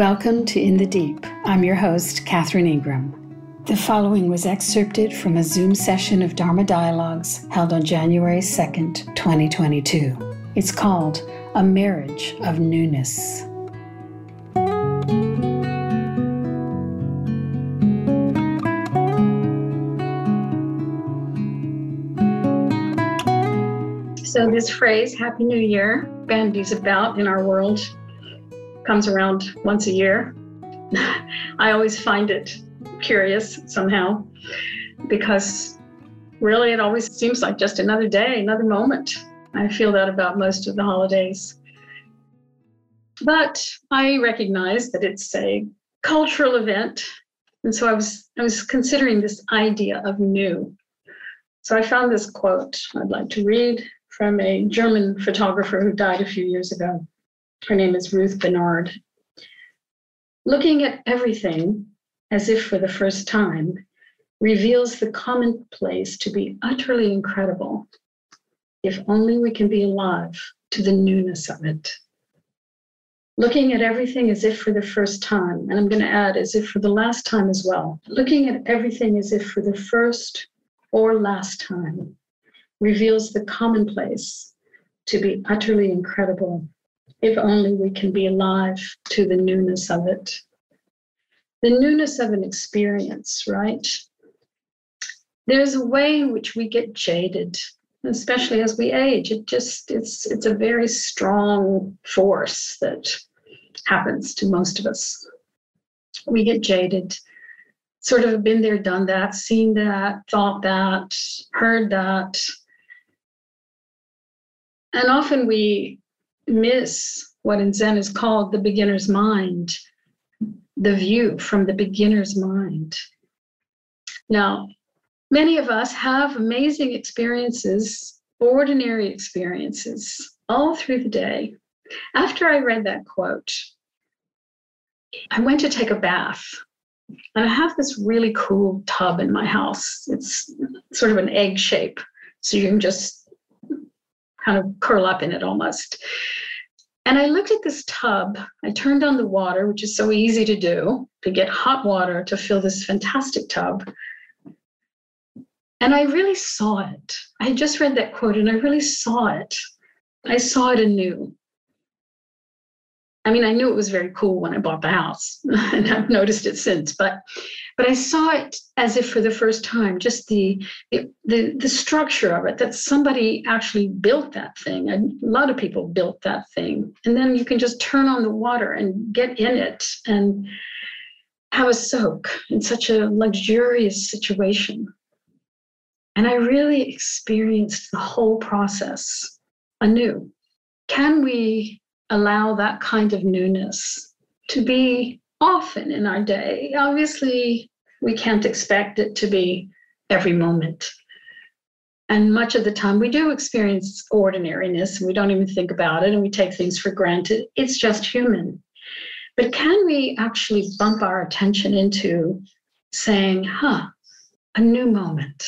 Welcome to In the Deep. I'm your host, Catherine Ingram. The following was excerpted from a Zoom session of Dharma Dialogues held on January 2nd, 2022. It's called A Marriage of Newness. So, this phrase, Happy New Year, bandies about in our world, comes around once a year. I always find it curious somehow because really it always seems like just another day, another moment. I feel that about most of the holidays. But I recognize that it's a cultural event. And so I was I was considering this idea of new. So I found this quote I'd like to read from a German photographer who died a few years ago. Her name is Ruth Bernhard. Looking at everything as if for the first time reveals the commonplace to be utterly incredible, if only we can be alive to the newness of it. Looking at everything as if for the first time, and I'm going to add as if for the last time as well. Looking at everything as if for the first or last time reveals the commonplace to be utterly incredible, if only we can be alive to the newness of it. The newness of an experience, right? There's a way in which we get jaded, especially as we age. It just it's it's a very strong force that happens to most of us. We get jaded sort of been there, done that, seen that, thought that, heard that, and often we miss what in Zen is called the beginner's mind, the view from the beginner's mind. Now, many of us have amazing experiences, ordinary experiences, all through the day. After I read that quote, I went to take a bath. And I have this really cool tub in my house. It's sort of an egg shape. So you can just kind of curl up in it almost. And I looked at this tub. I turned on the water, which is so easy to do, to get hot water to fill this fantastic tub. And I really saw it. I just read that quote and I really saw it. I saw it anew. I mean, I knew it was very cool when I bought the house, and I've noticed it since. But, but I saw it as if for the first time, just the the the structure of it. That somebody actually built that thing. A lot of people built that thing, and then you can just turn on the water and get in it and have a soak in such a luxurious situation. And I really experienced the whole process anew. Can we allow that kind of newness to be often in our day. Obviously, we can't expect it to be every moment. And much of the time, we do experience ordinariness and we don't even think about it and we take things for granted. It's just human. But can we actually bump our attention into saying, huh, a new moment,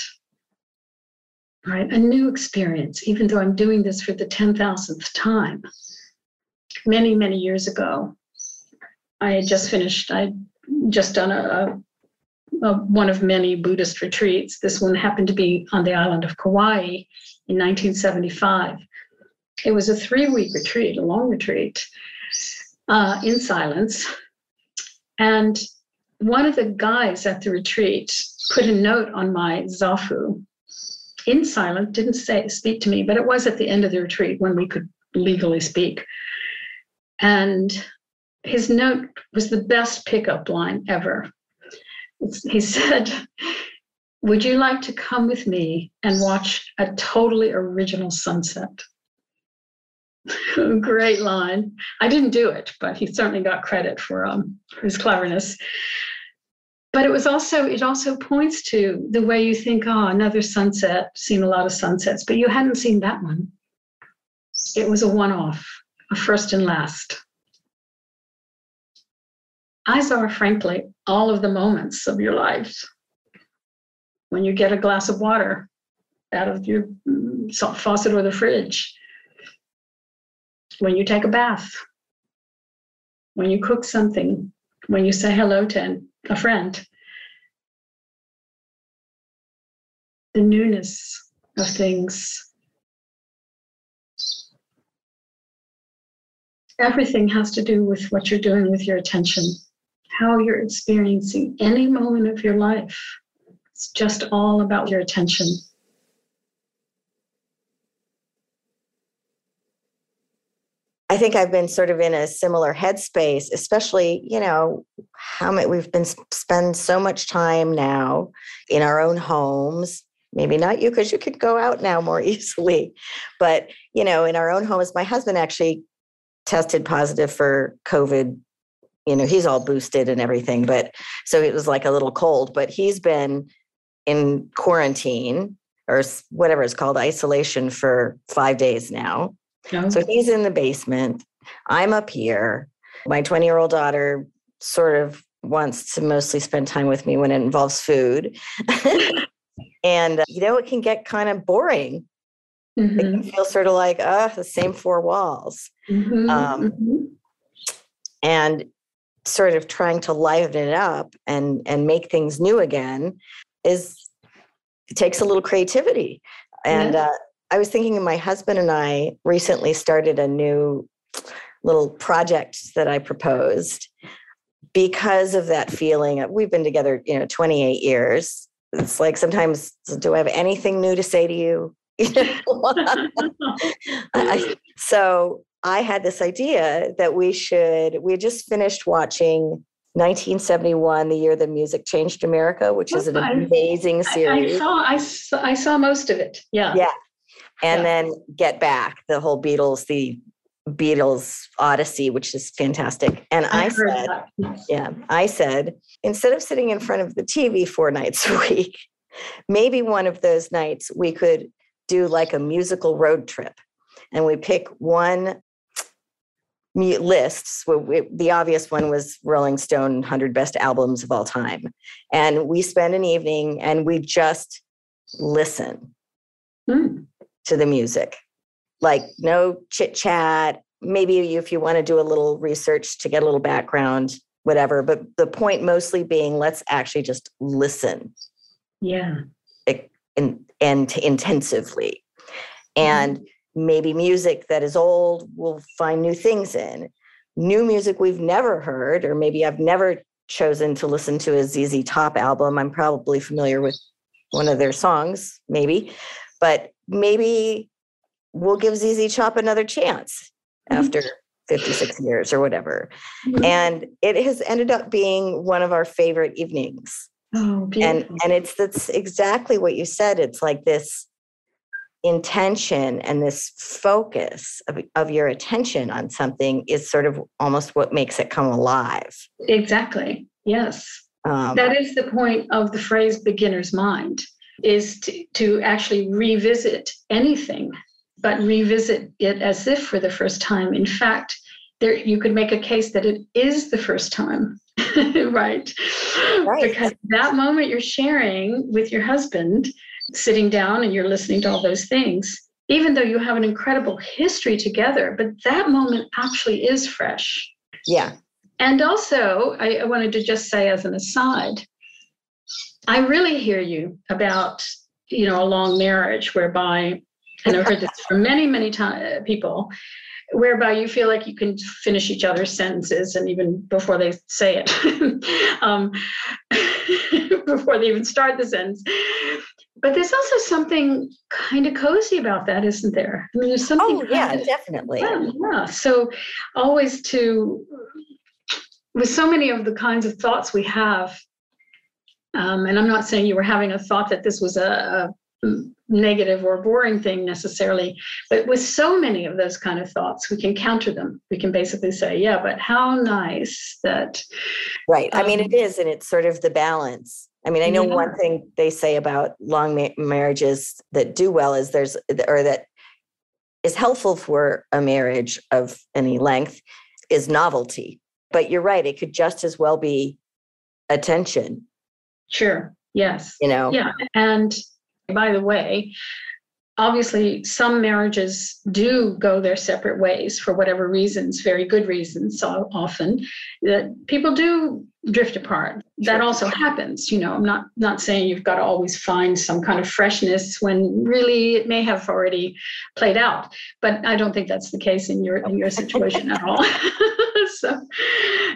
right? A new experience, even though I'm doing this for the 10,000th time many, many years ago. I had just finished, I'd just done a, a, a, one of many Buddhist retreats. This one happened to be on the island of Kauai in 1975. It was a three week retreat, a long retreat uh, in silence. And one of the guys at the retreat put a note on my zafu in silence, didn't say speak to me, but it was at the end of the retreat when we could legally speak. And his note was the best pickup line ever. He said, Would you like to come with me and watch a totally original sunset? Great line. I didn't do it, but he certainly got credit for, um, his cleverness. But it was also, it also points to the way you think, oh, another sunset, seen a lot of sunsets, but you hadn't seen that one. It was a one off first and last. Eyes are, frankly, all of the moments of your life. When you get a glass of water out of your mm, faucet or the fridge, when you take a bath, when you cook something, when you say hello to a friend, the newness of things. Everything has to do with what you're doing with your attention, how you're experiencing any moment of your life. It's just all about your attention. I think I've been sort of in a similar headspace, especially, you know, how many we've been spend so much time now in our own homes. Maybe not you, because you could go out now more easily. But, you know, in our own homes, my husband actually tested positive for COVID. You know, he's all boosted and everything, but so it was like a little cold, but he's been in quarantine or whatever it's called, isolation for five days now. Oh. So he's in the basement. I'm up here. My 20 year old daughter sort of wants to mostly spend time with me when it involves food. and, you know, it can get kind of boring. Mm-hmm. It can feel sort of like, ah, uh, the same four walls. Mm-hmm. Um, mm-hmm. And sort of trying to liven it up and and make things new again is it takes a little creativity and yeah. uh, I was thinking my husband and I recently started a new little project that I proposed because of that feeling. We've been together, you know, 28 years. It's like sometimes, do I have anything new to say to you? I, so I had this idea that we should, we just finished watching 1971, the year the music changed America, which is an amazing series. I, I, saw, I, I saw most of it. Yeah. Yeah and yeah. then Get Back, the whole Beatles, the Beatles Odyssey, which is fantastic. And I, I said, that. yeah, I said, instead of sitting in front of the TV four nights a week, maybe one of those nights we could do like a musical road trip. And we pick one mute lists. The obvious one was Rolling Stone 100 Best Albums of All Time. And we spend an evening and we just listen. Hmm to the music. Like no chit chat. Maybe if you want to do a little research to get a little background, whatever. But the point mostly being let's actually just listen. Yeah. And, and intensively. And mm-hmm. maybe music that is old, we'll find new things in. New music we've never heard, or maybe I've never chosen to listen to a ZZ Top album. I'm probably familiar with one of their songs, maybe, but maybe we'll give ZZ Top another chance mm-hmm. after 56 years or whatever. Mm-hmm. And it has ended up being one of our favorite evenings. Oh, and and it's that's exactly what you said. It's like this intention and this focus of, of your attention on something is sort of almost what makes it come alive. Exactly. Yes. Um, that is the point of the phrase beginner's mind is to, to actually revisit anything, but revisit it as if for the first time. In fact, there you could make a case that it is the first time, right? Right? Because that moment you're sharing with your husband, sitting down and you're listening to all those things, even though you have an incredible history together, but that moment actually is fresh. Yeah. And also, I, I wanted to just say as an aside, I really hear you about, you know, a long marriage whereby, and I've heard this from many, many time, people, whereby you feel like you can finish each other's sentences and even before they say it, um, before they even start the sentence. But there's also something kind of cozy about that, isn't there? I mean, there's something. Oh, yeah, of, definitely. Yeah, yeah. So always to, with so many of the kinds of thoughts we have um, and I'm not saying you were having a thought that this was a, a negative or boring thing necessarily, but with so many of those kind of thoughts, we can counter them. We can basically say, yeah, but how nice that. Right. Um, I mean, it um, and it's sort of the balance. I mean, I know yeah. one thing they say about long ma- marriages that do well is there's, or that is helpful for a marriage of any length is novelty. But you're right, it could just as well be attention Sure. Yes. You know? Yeah. And by the way, obviously some marriages do go their separate ways for whatever reasons very good reasons so often that people do drift apart. That also happens you know i'm not not saying you've got to always find some kind of freshness when really it may have already played out but i don't think that's the case in your in your situation at all. So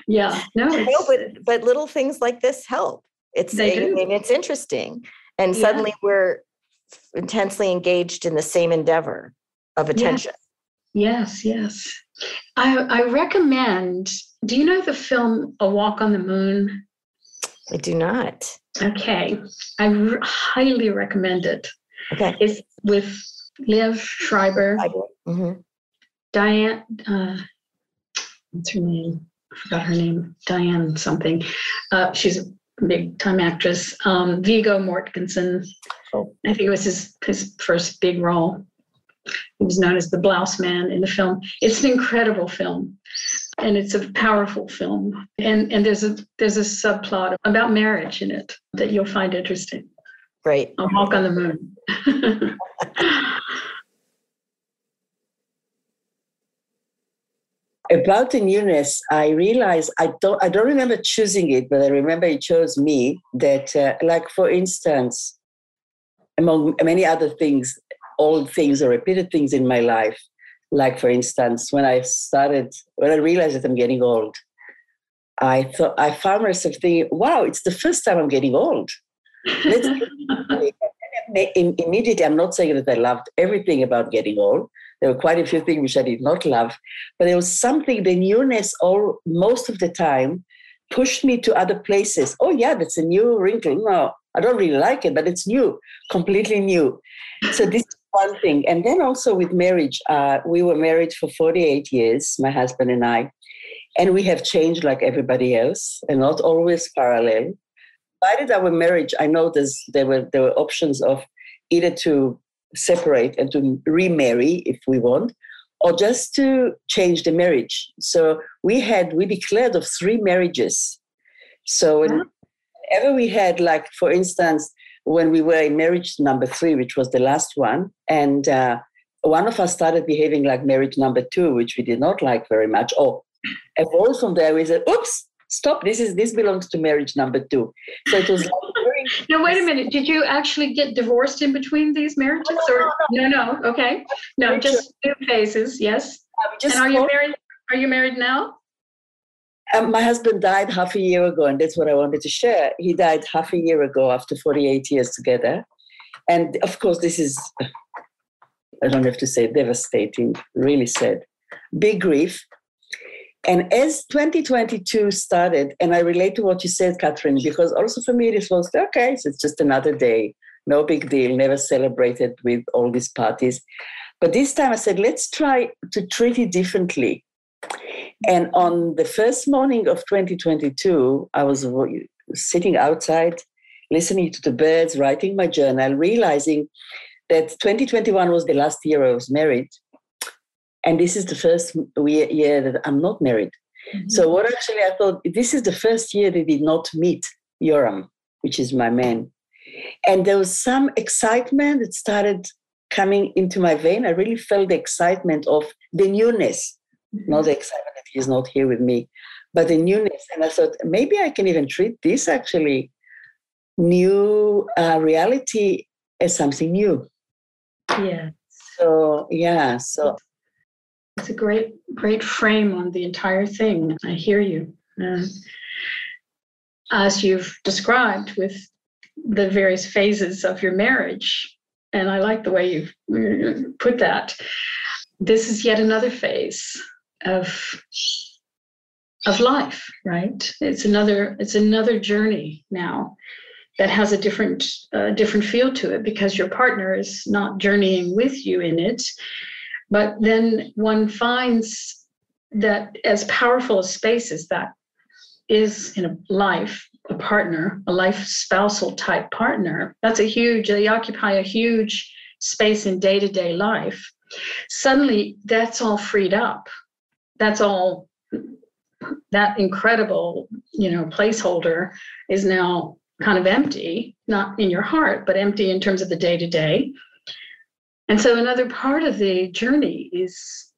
yeah no, no but but little things like this help. It's they do. it's interesting. And yeah. suddenly we're intensely engaged in the same endeavor of attention. Yes, yes. yes. I, I recommend, do you know the film A Walk on the Moon? I do not. Okay. I r- highly recommend it. Okay. It's with Liev Schreiber, mm-hmm. Diane, uh, what's her name? I forgot her name. Diane something. Uh, she's a big time actress. Um, Viggo Mortensen. Oh. I think it was his his first big role. He was known as the Blouse Man in the film. It's an incredible film, and it's a powerful film. And and there's a there's a subplot about marriage in it that you'll find interesting. Great. A walk on the moon. about the newness, I realized I don't I don't remember choosing it, but I remember it chose me. That, uh, like for instance, among many other things, old things or repeated things in my life. Like, for instance, when I started, when I realized that I'm getting old, I thought I found myself thinking, "Wow, it's the first time I'm getting old." immediately, I'm not saying that I loved everything about getting old. There were quite a few things which I did not love, but there was something. The newness, all most of the time, pushed me to other places. Oh yeah, that's a new wrinkle. No, I don't really like it, but it's new, completely new. So this is one thing. And then also with marriage, uh, we were married for 48 years, my husband and I, and we have changed like everybody else, and not always parallel. Provided our marriage, I noticed there were there were options of either to separate and to remarry if we want, or just to change the marriage. So we had we declared of three marriages. So whenever we had, like, for instance, when we were in marriage number three, which was the last one, and uh, one of us started behaving like marriage number two, which we did not like very much, or evolved from there, we said, oops, stop, this is this belongs to marriage number two. So it was like No, wait a minute. Did you actually get divorced in between these marriages? No, or no, no, no. okay. No, just two phases, yes. and are you married? Are you married now? Um, my husband died half a year ago, and that's what I wanted to share. He died half a year ago after 48 years together. And of course, this is, I don't have to say, devastating, really sad. Big grief. And as 2022 started, and I relate to what you said, Catherine, because also for me, this was okay, so it's just another day, no big deal, never celebrated with all these parties. But this time I said, let's try to treat it differently. And on the first morning of 2022, I was sitting outside, listening to the birds, writing my journal, realizing that 2021 was the last year I was married. And this is the first year that I'm not married. Mm-hmm. So, what actually I thought, this is the first year they did not meet Yoram, which is my man. And there was some excitement that started coming into my vein. I really felt the excitement of the newness, mm-hmm. not the excitement that he's not here with me. But the newness, and I thought maybe I can even treat this actually new uh, reality as something new. Yeah. So yeah, so it's a great, great frame on the entire thing. I hear you. Uh, as you've described with the various phases of your marriage, and I like the way you put that. This is yet another phase of of life right it's another it's another journey now that has a different uh, different feel to it because your partner is not journeying with you in it but then one finds that as powerful a space as that is in a life a partner a life spousal type partner that's a huge they occupy a huge space in day-to-day life. Suddenly that's all freed up. That's all that incredible you know placeholder is now kind of empty not in your heart but empty in terms of the day to day And so another part of the journey is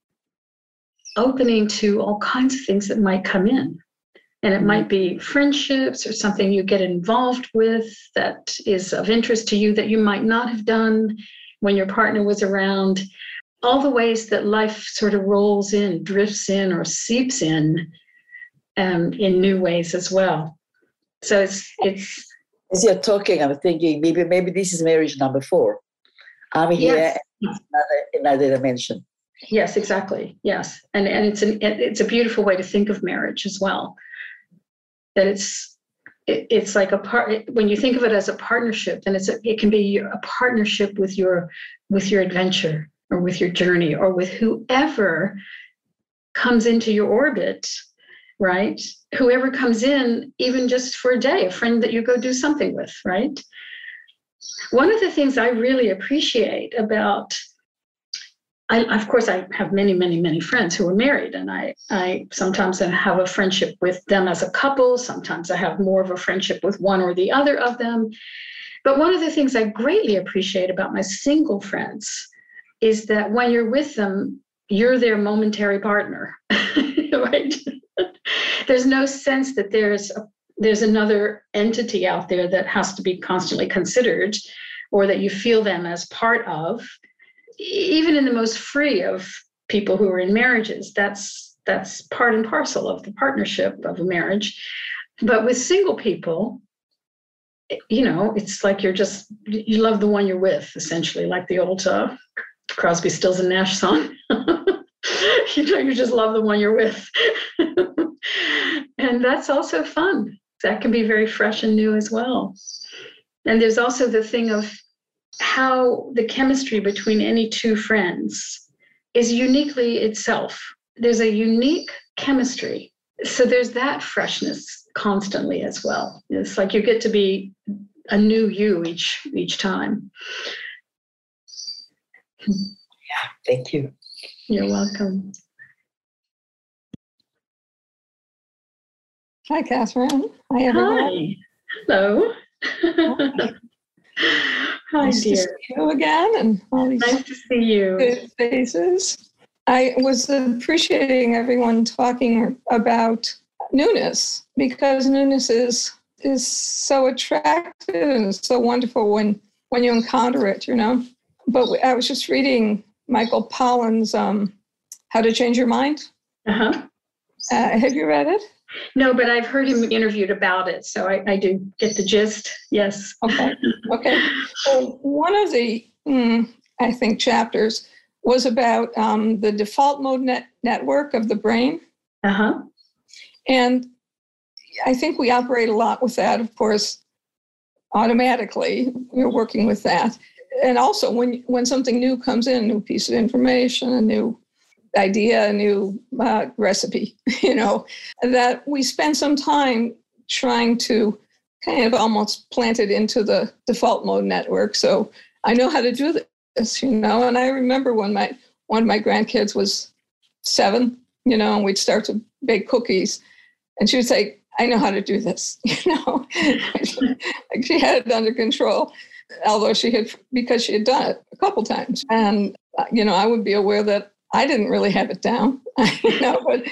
opening to all kinds of things that might come in. And it might be friendships or something you get involved with that is of interest to you that you might not have done when your partner was around. All the ways that life sort of rolls in, drifts in, or seeps in um, in new ways as well. So it's it's. As you're talking, I'm thinking maybe maybe this is marriage number four. I'm here Yes. another, another dimension. Yes, exactly. Yes, and and it's an it's a beautiful way to think of marriage as well. That it's it, it's like a part when you think of it as a partnership, then it's a, it can be a partnership with your with your adventure or with your journey or with whoever comes into your orbit, right? Whoever comes in, even just for a day, a friend that you go do something with, right? One of the things I really appreciate about I, of course, I have many, many, many friends who are married, and I, I sometimes have a friendship with them as a couple. Sometimes I have more of a friendship with one or the other of them. But one of the things I greatly appreciate about my single friends is that when you're with them, you're their momentary partner, right? there's no sense that there's a, there's another entity out there that has to be constantly considered, or that you feel them as part of even in the most free of people who are in marriages that's that's part and parcel of the partnership of a marriage. But with single people you know it's like you're just you love the one you're with essentially like the old uh, crosby stills and nash song. You know you just love the one you're with. And that's also fun that can be very fresh and new as well and there's also the thing of how the chemistry between any two friends is uniquely itself. There's a unique chemistry. So there's that freshness constantly as well. It's like you get to be a new you each each time. Yeah, thank you. You're welcome. Hi, Catherine. Hi, everyone. Hi. Hello. Hi, nice to dear. see you again and all these Nice to see you. good faces. I was appreciating everyone talking about newness because newness is is so attractive and so wonderful when when you encounter it, you know. But I was just reading Michael Pollan's um, "How to Change Your Mind." Uh-huh. Uh, have you read it? No, but I've heard him interviewed about it, so I, I do get the gist. Yes. Okay. Okay. So one of the, mm, I think, chapters was about um, the default mode net network of the brain. Uh huh. And I think we operate a lot with that, of course, automatically. We're working with that. And also when when something new comes in, a new piece of information, a new idea, a new uh, recipe, you know, that we spend some time trying to kind of almost plant it into the default mode network. So I know how to do this, you know. And I remember when my one of my grandkids was seven, you know, and we'd start to bake cookies, and she would say, "I know how to do this," you know. like she had it under control, although she had because she had done it a couple times, and uh, you know, I would be aware that I didn't really have it down, you know, but.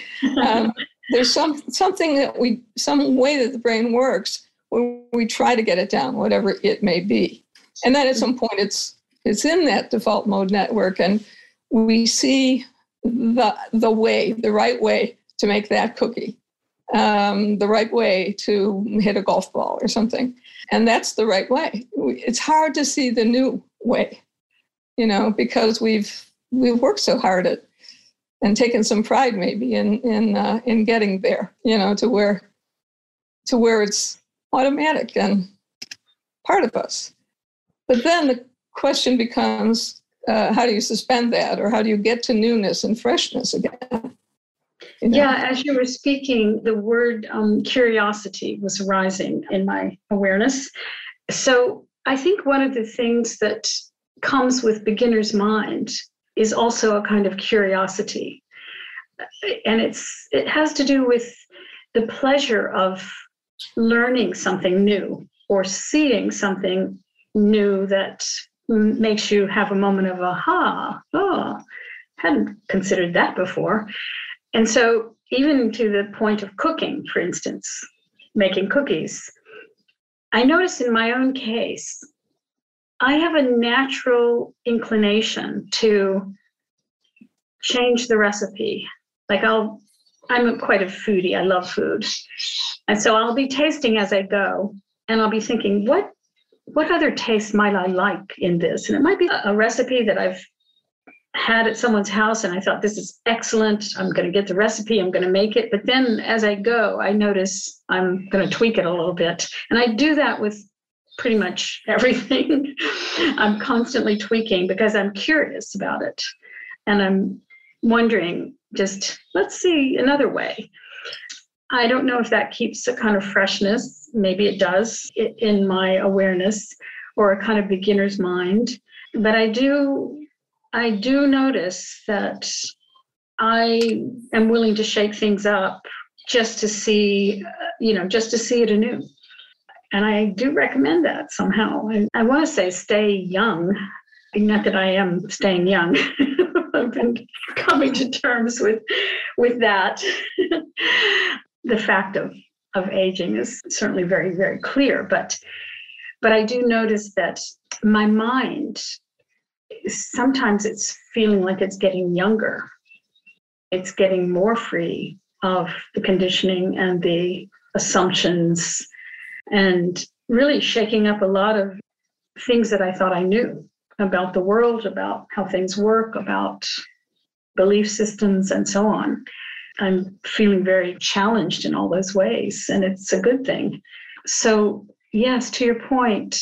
Um, there's some something that we some way that the brain works when we try to get it down whatever it may be. And then at some point it's it's in that default mode network and we see the the way the right way to make that cookie. Um, the right way to hit a golf ball or something. And that's the right way. It's hard to see the new way you know because we've we've worked so hard at and taken some pride maybe in in uh, in getting there you know to where to where it's automatic and part of us but then the question becomes uh, how do you suspend that or how do you get to newness and freshness again You know? Yeah, as you were speaking, the word um, curiosity was rising in my awareness. So I think one of the things that comes with beginner's mind is also a kind of curiosity. And it's it has to do with the pleasure of learning something new or seeing something new that makes you have a moment of aha, oh, hadn't considered that before. And so, even to the point of cooking, for instance, making cookies, I notice in my own case, I have a natural inclination to change the recipe. Like I'll, I'm quite a foodie. I love food, and so I'll be tasting as I go, and I'll be thinking, what, what other taste might I like in this? And it might be a recipe that I've had at someone's house and I thought this is excellent. I'm going to get the recipe. I'm going to make it. But then as I go, I notice I'm going to tweak it a little bit. And I do that with pretty much everything. I'm constantly tweaking because I'm curious about it. And I'm wondering just, let's see another way. I don't know if that keeps a kind of freshness. Maybe it does in my awareness or a kind of beginner's mind. But I do I do notice that I am willing to shake things up just to see, uh, you know, just to see it anew. And I do recommend that somehow. I, I want to say stay young, not that I am staying young. I've been coming to terms with with that. the fact of of aging is certainly very very clear, but but I do notice that my mind sometimes it's feeling like it's getting younger. It's getting more free of the conditioning and the assumptions and really shaking up a lot of things that I thought I knew about the world, about how things work, about belief systems, and so on. I'm feeling very challenged in all those ways, and it's a good thing. So, yes, to your point,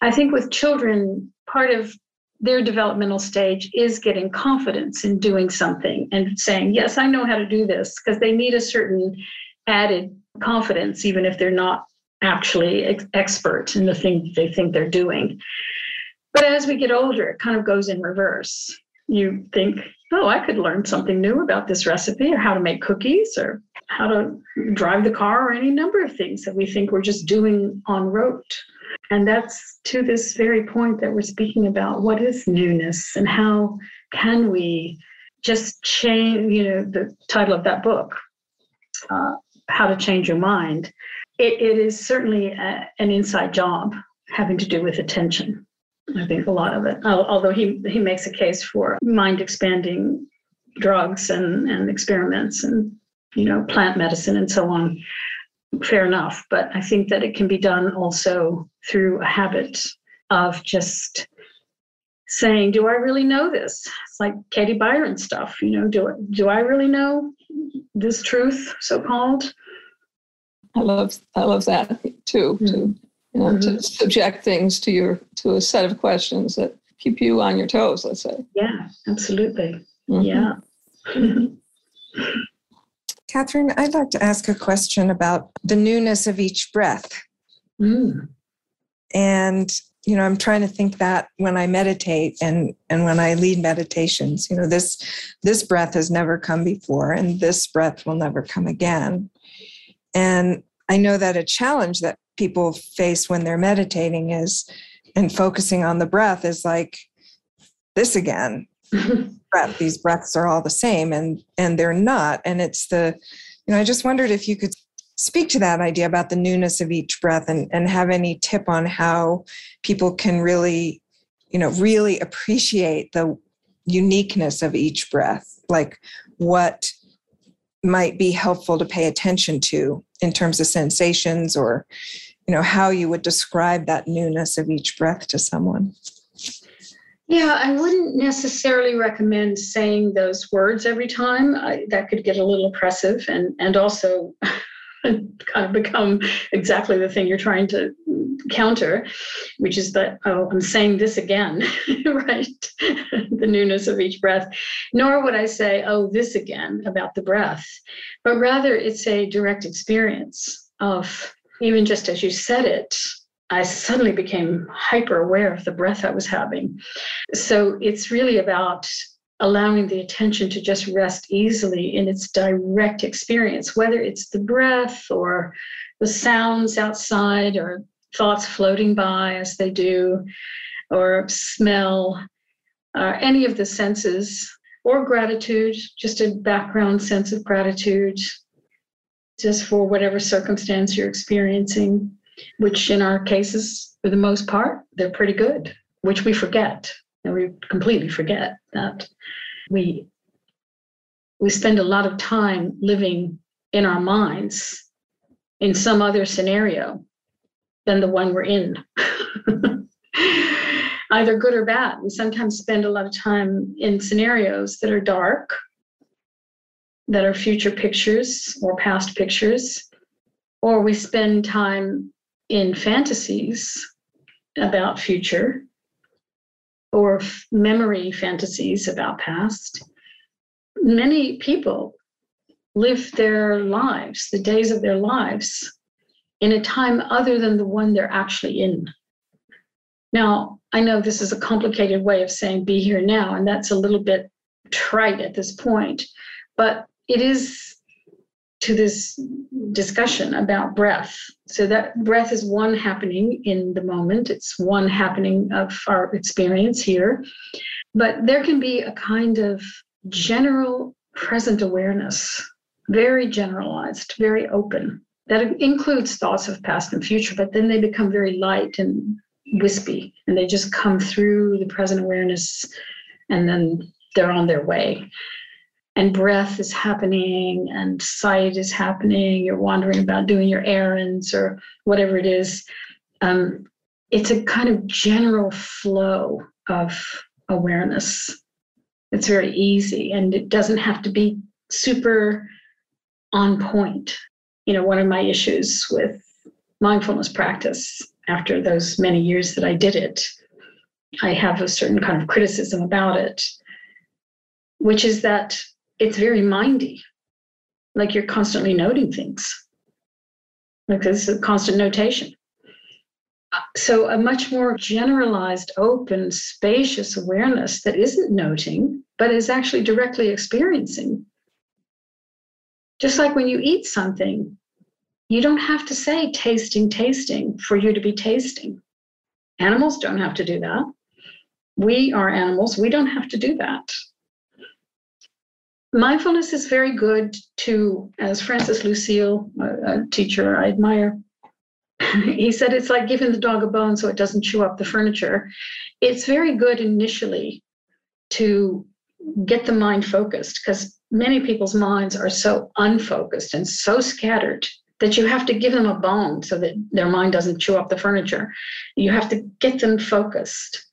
I think with children, part of their developmental stage is getting confidence in doing something and saying, Yes, I know how to do this, because they need a certain added confidence, even if they're not actually ex- expert in the thing they think they're doing. But as we get older, it kind of goes in reverse. You think, oh, I could learn something new about this recipe or how to make cookies or how to drive the car or any number of things that we think we're just doing on rote. And that's to this very point that we're speaking about what is newness and how can we just change, you know, the title of that book, uh, How to Change Your Mind. it, it is certainly a, an inside job having to do with attention. I think a lot of it, although he, he makes a case for mind expanding drugs and, and experiments and, you know, plant medicine and so on fair enough. But I think that it can be done also through a habit of just saying, "Do I really know this?" It's like Katie Byron stuff. You know, do do I really know this truth, so called? I love I love that too. Mm-hmm. To you know, mm-hmm. to subject things to your to a set of questions that keep you on your toes. Let's say. Yeah, absolutely. Mm-hmm. Yeah. Catherine, I'd like to ask a question about the newness of each breath. Mm. And you know, I'm trying to think that when I meditate and and when I lead meditations, you know, this this breath has never come before and this breath will never come again. And I know that a challenge that people face when they're meditating is and focusing on the breath is like this again breath these breaths are all the same and and they're not and it's the you know i just wondered if you could speak to that idea about the newness of each breath and and have any tip on how people can really you know really appreciate the uniqueness of each breath like what might be helpful to pay attention to in terms of sensations or you know how you would describe that newness of each breath to someone yeah, I wouldn't necessarily recommend saying those words every time. I, that could get a little oppressive and and also kind of become exactly the thing you're trying to counter, which is that oh, I'm saying this again, right? the newness of each breath. Nor would I say oh this again about the breath, but rather it's a direct experience of even just as you said it I suddenly became hyper aware of the breath I was having. So it's really about allowing the attention to just rest easily in its direct experience, whether it's the breath or the sounds outside or thoughts floating by as they do. or smell, uh, any of the senses, or gratitude, just a background sense of gratitude, just for whatever circumstance you're experiencing, which in our cases, for the most part, they're pretty good, which we forget. And we completely forget that we we spend a lot of time living in our minds in some other scenario than the one we're in. Either good or bad. We sometimes spend a lot of time in scenarios that are dark, that are future pictures or past pictures, or we spend time in fantasies about future or memory fantasies about past. Many people live their lives, the days of their lives, in a time other than the one they're actually in. Now, I know this is a complicated way of saying be here now, and that's a little bit trite at this point, but it is to this discussion about breath. So that breath is one happening in the moment, it's one happening of our experience here. But there can be a kind of general present awareness, very generalized, very open. That includes thoughts of past and future, but then they become very light and wispy and they just come through the present awareness and then they're on their way and breath is happening and sight is happening. You're wandering about doing your errands or whatever it is. Um, it's a kind of general flow of awareness. It's very easy and it doesn't have to be super on point. You know one of my issues with mindfulness practice after those many years that i did it i have a certain kind of criticism about it which is that it's very mindy. Like you're constantly noting things. Like this is a constant notation. Uh, so a much more generalized, open, spacious awareness that isn't noting, but is actually directly experiencing. Just like when you eat something, you don't have to say tasting, tasting for you to be tasting. Animals don't have to do that. We are animals. We don't have to do that mindfulness is very good to, as Francis Lucille, a, a teacher I admire, he said it's like giving the dog a bone so it doesn't chew up the furniture. It's very good initially to get the mind focused because many people's minds are so unfocused and so scattered that you have to give them a bone so that their mind doesn't chew up the furniture. You have to get them focused.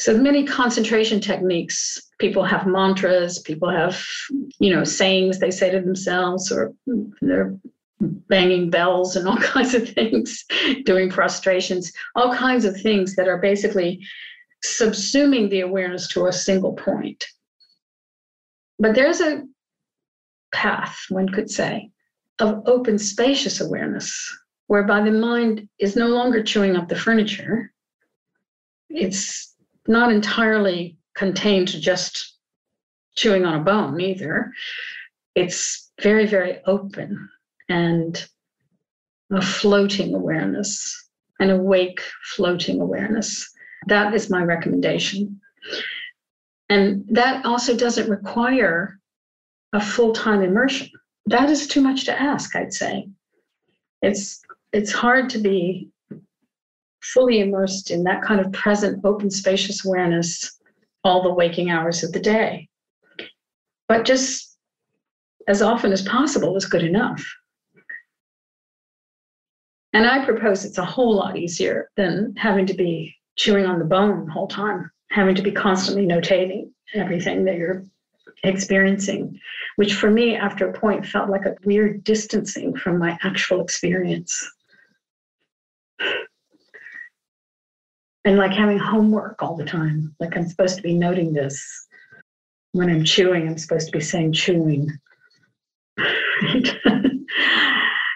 So many concentration techniques. People have mantras, people have, you know, sayings they say to themselves, or they're banging bells and all kinds of things, doing prostrations, all kinds of things that are basically subsuming the awareness to a single point. But there's a path, one could say, of open, spacious awareness, whereby the mind is no longer chewing up the furniture. It's not entirely contained to just chewing on a bone either. It's very, very open and a floating awareness, an awake floating awareness. That is my recommendation. And that also doesn't require a full-time immersion. That is too much to ask, I'd say. It's it's hard to be fully immersed in that kind of present, open, spacious awareness all the waking hours of the day. But just as often as possible is good enough. And I propose it's a whole lot easier than having to be chewing on the bone the whole time, having to be constantly notating everything that you're experiencing, which for me, after a point, felt like a weird distancing from my actual experience. And like having homework all the time. Like I'm supposed to be noting this. When I'm chewing, I'm supposed to be saying chewing.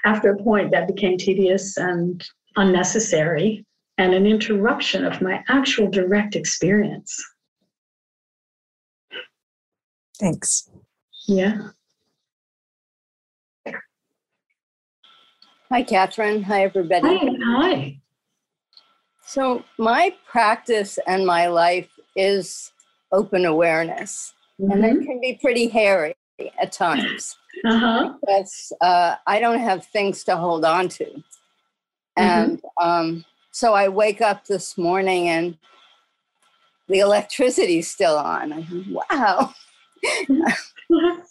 After a point, that became tedious and unnecessary and an interruption of my actual direct experience. Thanks. Yeah. Hi, Catherine. Hi, everybody. Hi. Hi. So, my practice and my life is open awareness, mm-hmm. and it can be pretty hairy at times. Uh-huh. Because uh, I don't have things to hold on to. Mm-hmm. And um, so I wake up this morning and the electricity's still on. I wow.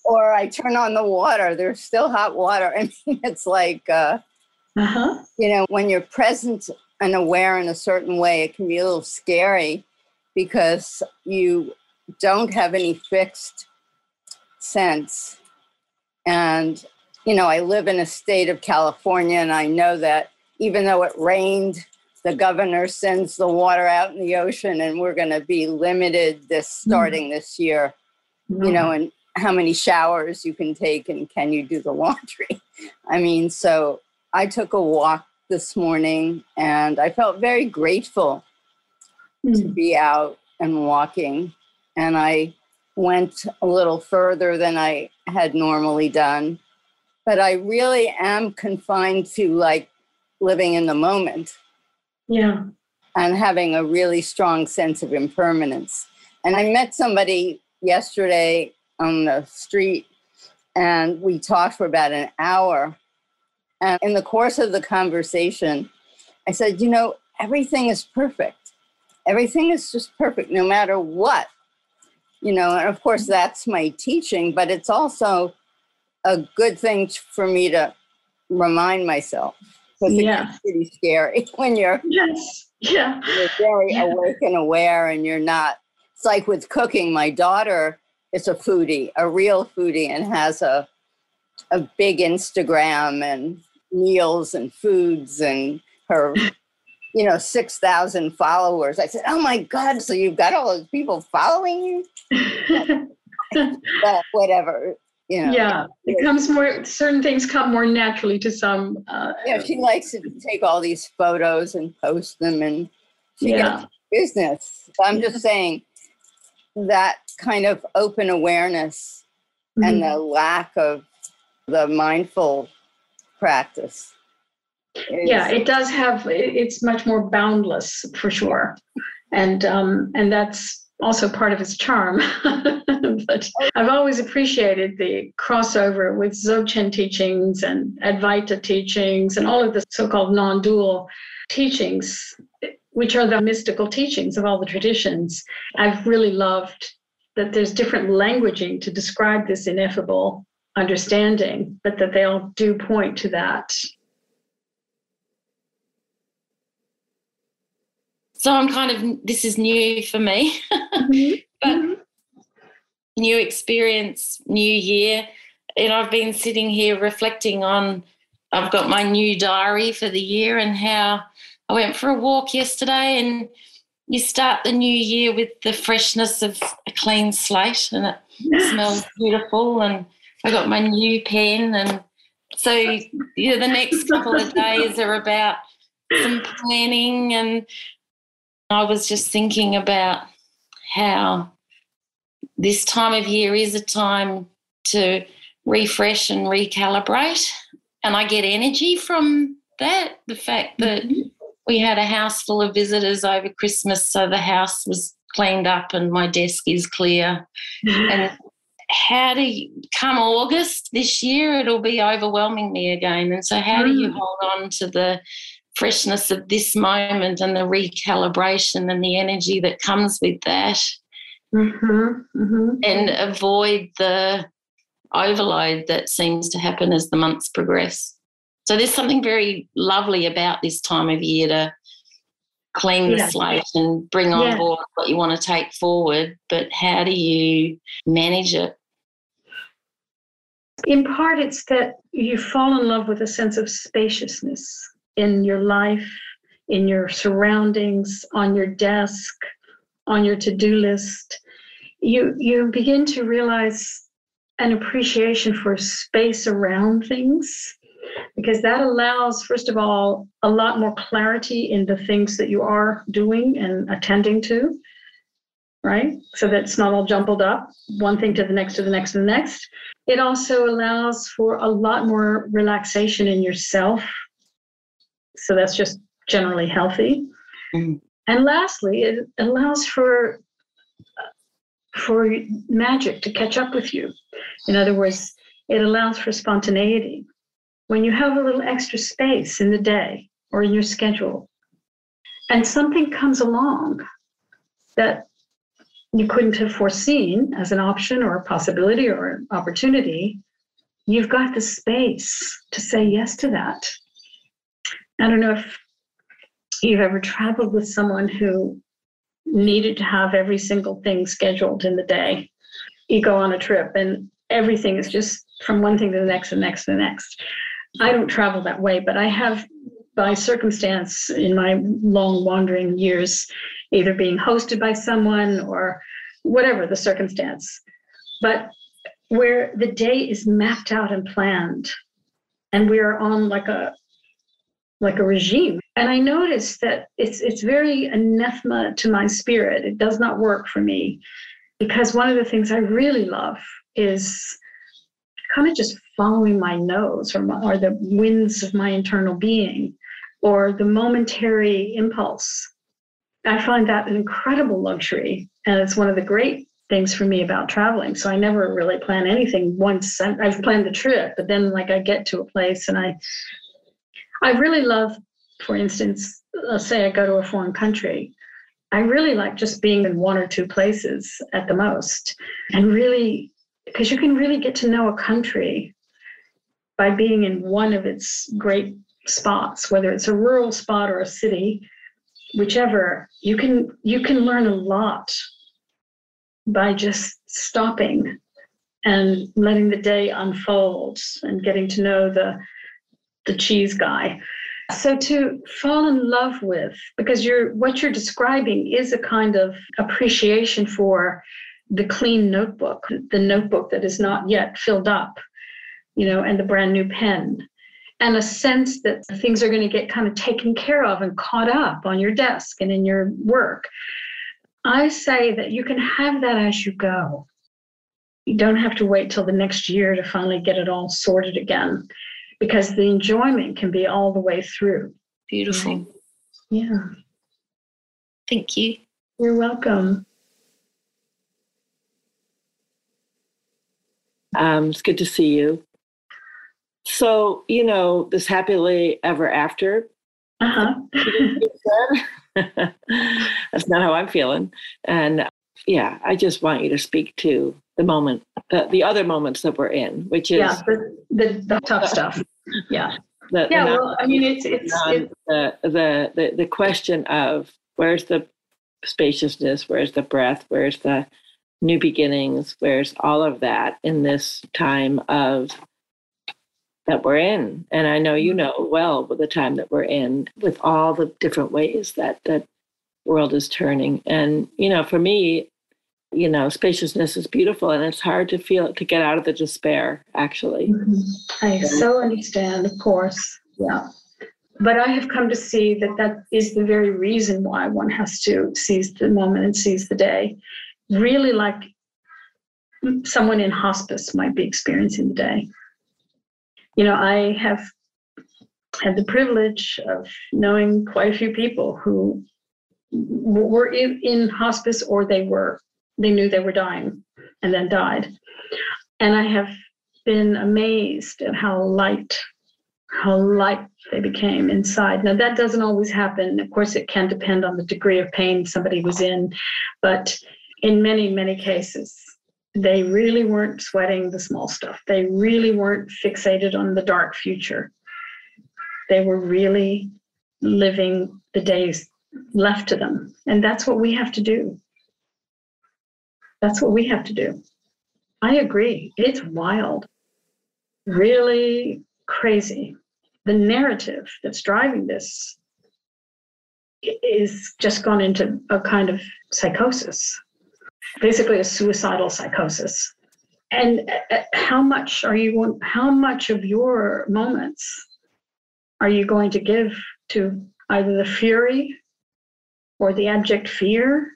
or I turn on the water, there's still hot water. I mean, it's like, uh, uh-huh. you know, when you're present and aware in a certain way, it can be a little scary because you don't have any fixed sense. And, you know, I live in a state of California, and I know that even though it rained, the governor sends the water out in the ocean, and we're going to be limited this mm. starting mm-hmm. this year, mm-hmm. you know, and how many showers you can take and can you do the laundry. I mean, so I took a walk this morning and I felt very grateful mm. to be out and walking. And I went a little further than I had normally done. But I really am confined to like living in the moment. Yeah. And having a really strong sense of impermanence. And I met somebody yesterday on the street and we talked for about an hour. And in the course of the conversation, I said, you know, everything is perfect. Everything is just perfect no matter what you know and of course that's my teaching but it's also a good thing for me to remind myself because yeah. it's pretty scary when you're yes yeah you're very yeah. awake and aware and you're not it's like with cooking my daughter is a foodie a real foodie and has a a big instagram and meals and foods and her you know, 6,000 followers. I said, oh my God, so you've got all those people following you? but whatever, you know. Yeah, it comes more, certain things come more naturally to some. Uh, yeah, she likes to take all these photos and post them and she yeah. gets business. I'm just saying that kind of open awareness mm-hmm. and the lack of the mindful practice yeah it does have it's much more boundless for sure. And um and that's also part of its charm. But i've always appreciated the crossover with dzogchen teachings and advaita teachings and all of the so-called non-dual teachings which are the mystical teachings of all the traditions. I've really loved that there's different languaging to describe this ineffable understanding but that they all do point to that So I'm kind of, this is new for me, mm-hmm. but mm-hmm. new experience, new year. And I've been sitting here reflecting on, I've got my new diary for the year and how I went for a walk yesterday and you start the new year with the freshness of a clean slate and it yes. smells beautiful and I got my new pen and so yeah, the next couple of days are about some planning and I was just thinking about how this time of year is a time to refresh and recalibrate. And I get energy from that. The fact that mm-hmm. we had a house full of visitors over Christmas, so the house was cleaned up and my desk is clear. Mm-hmm. And how do you come August this year, it'll be overwhelming me again. And so, how do you mm. hold on to the freshness of this moment and the recalibration and the energy that comes with that mm-hmm, mm-hmm. and avoid the overload that seems to happen as the months progress. So there's something very lovely about this time of year to clean the yeah. slate and bring on yeah. board what you want to take forward, but how do you manage it? In part, it's that you fall in love with a sense of spaciousness in your life, in your surroundings, on your desk, on your to-do list, you you begin to realize an appreciation for space around things because that allows first of all a lot more clarity in the things that you are doing and attending to right? So that's not all jumbled up one thing to the next to the next to the next it also allows for a lot more relaxation in yourself so that's just generally healthy. Mm. And lastly, it allows for for magic to catch up with you. In other words, it allows for spontaneity. When you have a little extra space in the day or in your schedule, and something comes along that you couldn't have foreseen as an option or a possibility or an opportunity, you've got the space to say yes to that. I don't know if you've ever traveled with someone who needed to have every single thing scheduled in the day. You go on a trip and everything is just from one thing to the next and next to the next. I don't travel that way, but I have, by circumstance, in my long wandering years, either being hosted by someone or whatever the circumstance. But where the day is mapped out and planned, and we are on like a like a regime. And I noticed that it's it's very anathema to my spirit. It does not work for me because one of the things I really love is kind of just following my nose or, my, or the winds of my internal being or the momentary impulse. I find that an incredible luxury. And it's one of the great things for me about traveling. So I never really plan anything once. I've planned the trip, but then like I get to a place and I I really love, for instance, let's say I go to a foreign country. I really like just being in one or two places at the most, and really, because you can really get to know a country by being in one of its great spots, whether it's a rural spot or a city, whichever. You can you can learn a lot by just stopping and letting the day unfold and getting to know the the cheese guy. So to fall in love with, because you're what you're describing is a kind of appreciation for the clean notebook, the notebook that is not yet filled up, you know, and the brand new pen. And a sense that things are going to get kind of taken care of and caught up on your desk and in your work. I say that you can have that as you go. You don't have to wait till the next year to finally get it all sorted again because the enjoyment can be all the way through. Beautiful. Yeah. Thank you. You're welcome. Um, it's good to see you. So, you know, this happily ever after. Uh-huh. That's not how I'm feeling. And yeah, I just want you to speak to the moment, the, the other moments that we're in, which is yeah, the, the, the tough stuff yeah the, yeah the well i mean it's it's, it's the, the the the question of where's the spaciousness where's the breath where's the new beginnings where's all of that in this time of that we're in and i know you mm-hmm. know well the time that we're in with all the different ways that that world is turning and you know for me you know, spaciousness is beautiful and it's hard to feel to get out of the despair, actually. Mm-hmm. I so understand, of course. Yeah. But I have come to see that that is the very reason why one has to seize the moment and seize the day. Really, like someone in hospice might be experiencing the day. You know, I have had the privilege of knowing quite a few people who were in, in hospice or they were they knew they were dying and then died. And I have been amazed at how light, how light they became inside. Now, that doesn't always happen. Of course, it can depend on the degree of pain somebody was in. But in many, many cases, they really weren't sweating the small stuff. They really weren't fixated on the dark future. They were really living the days left to them. And that's what we have to do. That's what we have to do. I agree. It's wild, really crazy. The narrative that's driving this is just gone into a kind of psychosis, basically a suicidal psychosis. And uh, how much are you? How much of your moments are you going to give to either the fury or the abject fear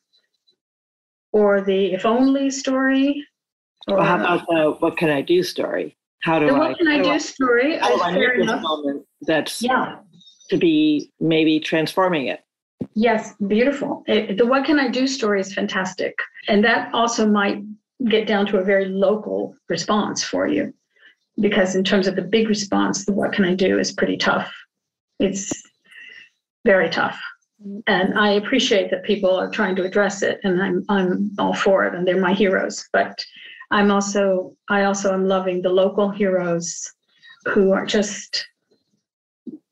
or the if only story. Or how about the what can I do story? How do the I? What can I do story? How do I this moment that's yeah. to be maybe transforming it. Yes, beautiful. It, the What Can I Do story is fantastic. And that also might get down to a very local response for you. Because in terms of the big response, the What Can I Do is pretty tough. It's very tough. And I appreciate that people are trying to address it, and I'm I'm all for it, and they're my heroes. But I'm also I also am loving the local heroes who are just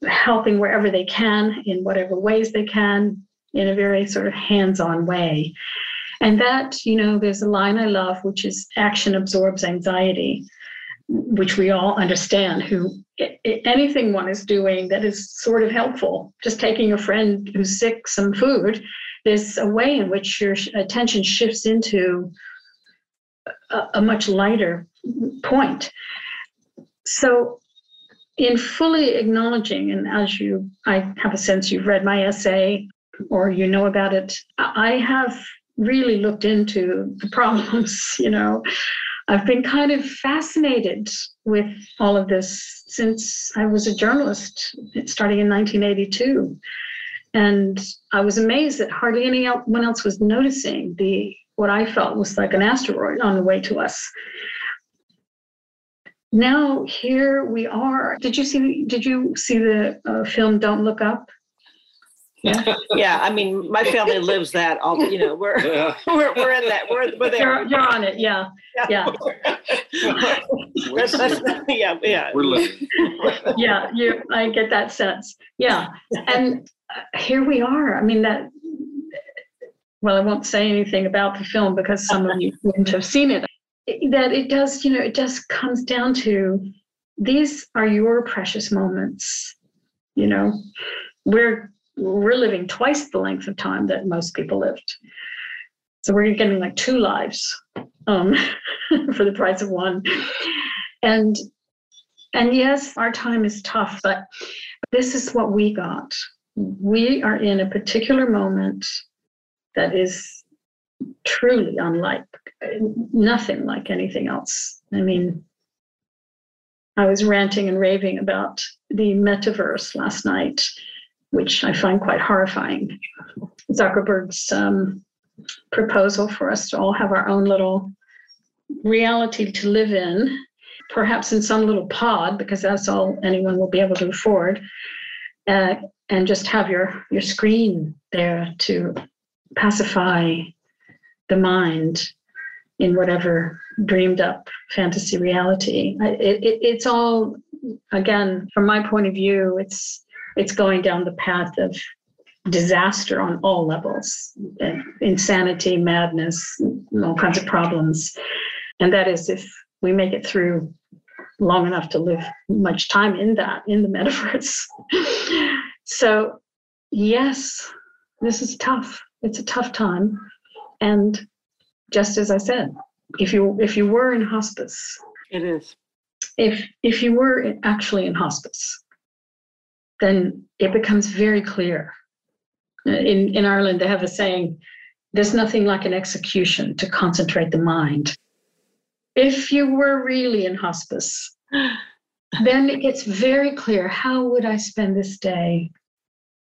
helping wherever they can in whatever ways they can in a very sort of hands-on way. And that, you know, there's a line I love, which is action absorbs anxiety, which we all understand who anything one is doing that is sort of helpful, just taking a friend who's sick some food, there's a way in which your attention shifts into a, a much lighter point. So in fully acknowledging, and as you, I have a sense you've read my essay or you know about it, I have really looked into the problems, you know. I've been kind of fascinated with all of this since I was a journalist, starting in 1982. And I was amazed that hardly anyone else was noticing the what I felt was like an asteroid on the way to us now here we are. Did you see? Did you see the uh, film Don't Look Up? Yeah. yeah, I mean, my family lives that. All you know, we're yeah. we're, we're in that. We're, we're there. You're, you're on it. Yeah, yeah. yeah. that's, that's, yeah, yeah. We're living. yeah, you. I get that sense. Yeah, and uh, here we are. I mean that. Well, I won't say anything about the film because some of you wouldn't have seen it that it does, you know, it just comes down to these are your precious moments. You know, we're we're living twice the length of time that most people lived. So we're getting like two lives um, for the price of one. And and yes, our time is tough, but this is what we got. We are in a particular moment that is truly unlike nothing like anything else. I mean, I was ranting and raving about the metaverse last night, which I find quite horrifying. Zuckerberg's um, proposal for us to all have our own little reality to live in, perhaps in some little pod, because that's all anyone will be able to afford, uh, and just have your your screen there to pacify the mind in whatever dreamed up fantasy reality. It, it, it's all, again, from my point of view, it's it's going down the path of disaster on all levels, insanity, madness, all kinds of problems, and that is if we make it through long enough to live much time in that in the metaverse. so, yes, this is tough. It's a tough time, and just as I said, if you if you were in hospice, it is. If if you were actually in hospice, then it becomes very clear. In in Ireland, they have a saying: "There's nothing like an execution to concentrate the mind." If you were really in hospice, then it gets very clear: how would I spend this day?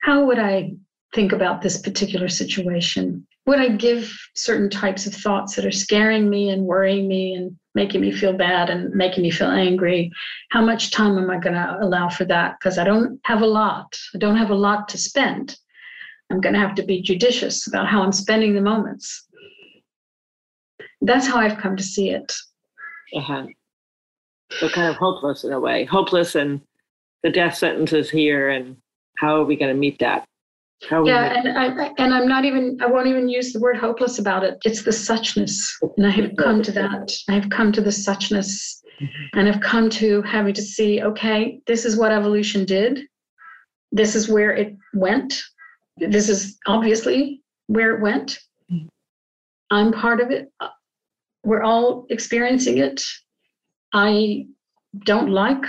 How would I think about this particular situation? Would I give certain types of thoughts that are scaring me and worrying me and making me feel bad and making me feel angry? How much time am I going to allow for that? Because I don't have a lot. I don't have a lot to spend. I'm going to have to be judicious about how I'm spending the moments. That's how I've come to see it. Uh-huh. So kind of hopeless in a way, hopeless and the death sentence is here, and how are we going to meet that? How yeah, and I and I'm not even I won't even use the word hopeless about it. It's the suchness, and I have come to that. I have come to the suchness, mm-hmm. and I've come to having to see. Okay, this is what evolution did. This is where it went. This is obviously where it went. Mm-hmm. I'm part of it. We're all experiencing it. I don't like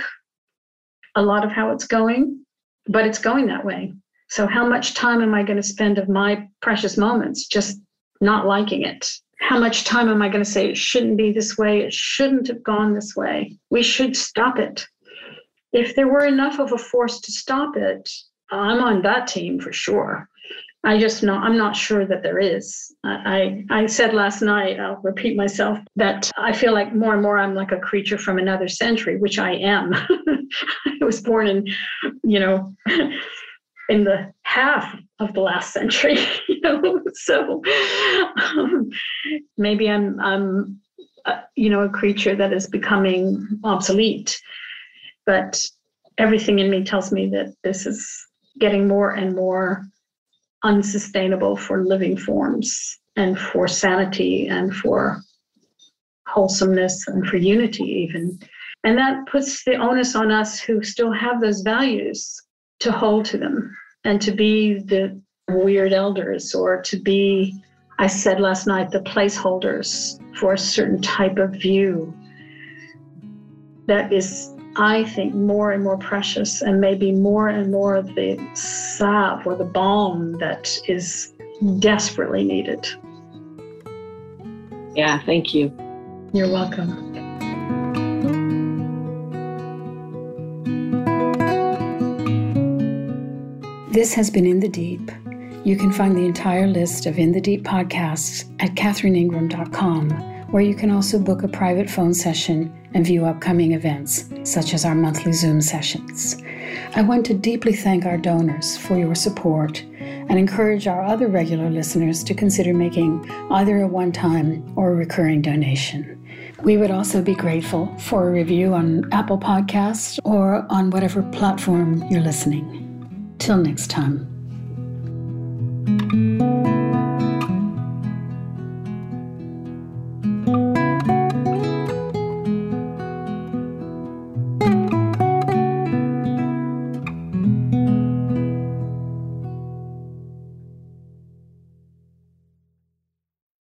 a lot of how it's going, but it's going that way. So, how much time am I going to spend of my precious moments just not liking it? How much time am I going to say it shouldn't be this way? It shouldn't have gone this way. We should stop it. If there were enough of a force to stop it, I'm on that team for sure. I just not I'm not sure that there is. I, I said last night, I'll repeat myself, that I feel like more and more I'm like a creature from another century, which I am. I was born in, you know, in the half of the last century, you know. So um, maybe I'm I'm uh, you know a creature that is becoming obsolete, but everything in me tells me that this is getting more and more unsustainable for living forms and for sanity and for wholesomeness and for unity, even. And that puts the onus on us who still have those values to hold to them and to be the weird elders or to be, I said last night, the placeholders for a certain type of view that is I think, more and more precious and maybe more and more of the salve or the balm that is desperately needed. Yeah, thank you. You're welcome. This has been In the Deep. You can find the entire list of In the Deep podcasts at catherineingram.com, where you can also book a private phone session and view upcoming events, such as our monthly Zoom sessions. I want to deeply thank our donors for your support and encourage our other regular listeners to consider making either a one time or a recurring donation. We would also be grateful for a review on Apple Podcasts or on whatever platform you're listening. Till next time.